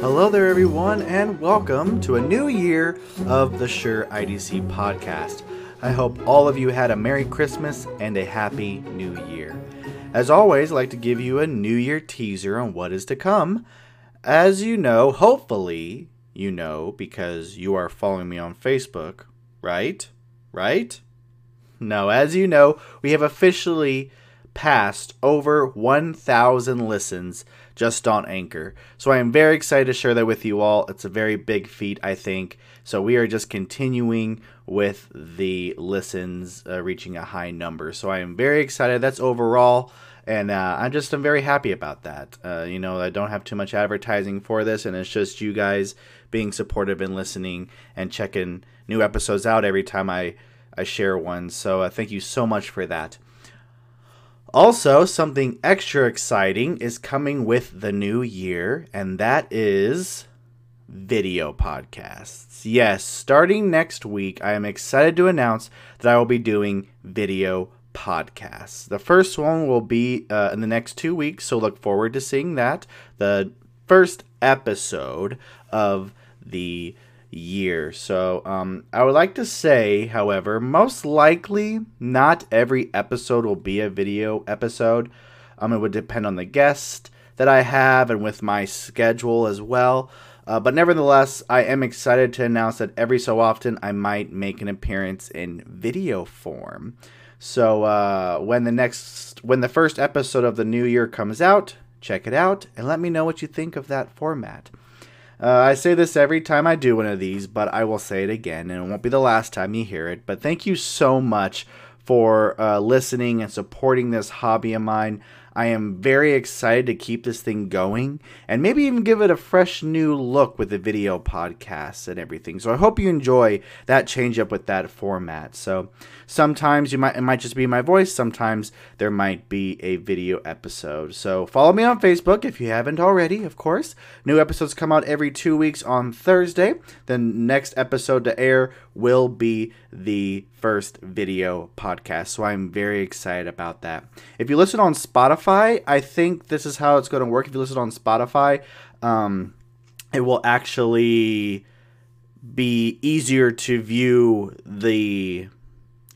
Hello there, everyone, and welcome to a new year of the Sure IDC podcast. I hope all of you had a Merry Christmas and a Happy New Year. As always, I'd like to give you a New Year teaser on what is to come. As you know, hopefully, you know because you are following me on Facebook, right? Right? No, as you know, we have officially passed over 1,000 listens just on Anchor. So I am very excited to share that with you all. It's a very big feat, I think. So we are just continuing with the listens uh, reaching a high number. So I am very excited. That's overall. And uh, I'm just I'm very happy about that. Uh, you know, I don't have too much advertising for this, and it's just you guys being supportive and listening and checking new episodes out every time I I share one. So uh, thank you so much for that. Also, something extra exciting is coming with the new year, and that is video podcasts. Yes, starting next week, I am excited to announce that I will be doing video podcasts. The first one will be uh, in the next two weeks, so look forward to seeing that. The first episode of the year. So um, I would like to say, however, most likely not every episode will be a video episode. Um, it would depend on the guest that I have and with my schedule as well. Uh, but nevertheless, I am excited to announce that every so often I might make an appearance in video form. So uh, when the next, when the first episode of the new year comes out, check it out and let me know what you think of that format. Uh, I say this every time I do one of these, but I will say it again, and it won't be the last time you hear it. But thank you so much for uh, listening and supporting this hobby of mine. I am very excited to keep this thing going and maybe even give it a fresh new look with the video podcasts and everything. So I hope you enjoy that change up with that format. So sometimes you might it might just be my voice, sometimes there might be a video episode. So follow me on Facebook if you haven't already, of course. New episodes come out every 2 weeks on Thursday. The next episode to air will be the first video podcast. So I'm very excited about that. If you listen on Spotify, I think this is how it's going to work. If you listen on Spotify, um, it will actually be easier to view the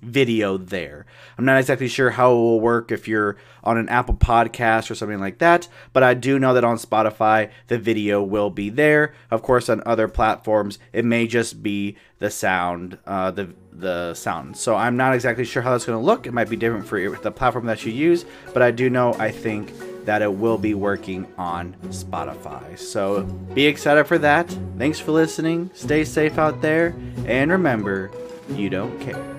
video there. I'm not exactly sure how it will work if you're on an Apple podcast or something like that, but I do know that on Spotify the video will be there. Of course, on other platforms it may just be the sound, uh, the the sound. So I'm not exactly sure how that's going to look. It might be different for the platform that you use, but I do know I think that it will be working on Spotify. So be excited for that. Thanks for listening. Stay safe out there, and remember, you don't care.